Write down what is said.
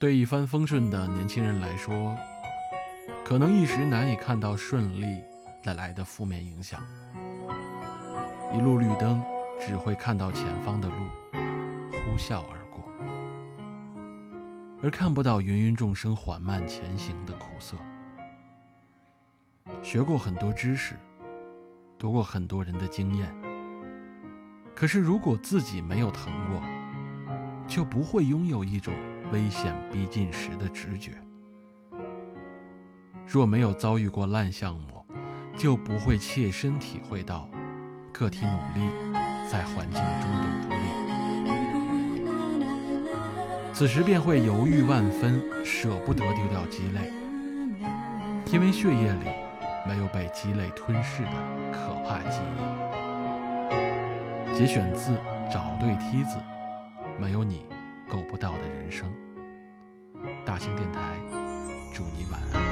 对一帆风顺的年轻人来说，可能一时难以看到顺利带来的负面影响。一路绿灯，只会看到前方的路呼啸而过，而看不到芸芸众生缓慢前行的苦涩。学过很多知识，读过很多人的经验，可是如果自己没有疼过，就不会拥有一种危险逼近时的直觉。若没有遭遇过烂项目，就不会切身体会到个体努力在环境中的无力。此时便会犹豫万分，舍不得丢掉鸡肋，因为血液里没有被鸡肋吞噬的可怕记忆。节选自《找对梯子》。没有你，够不到的人生。大型电台，祝你晚安。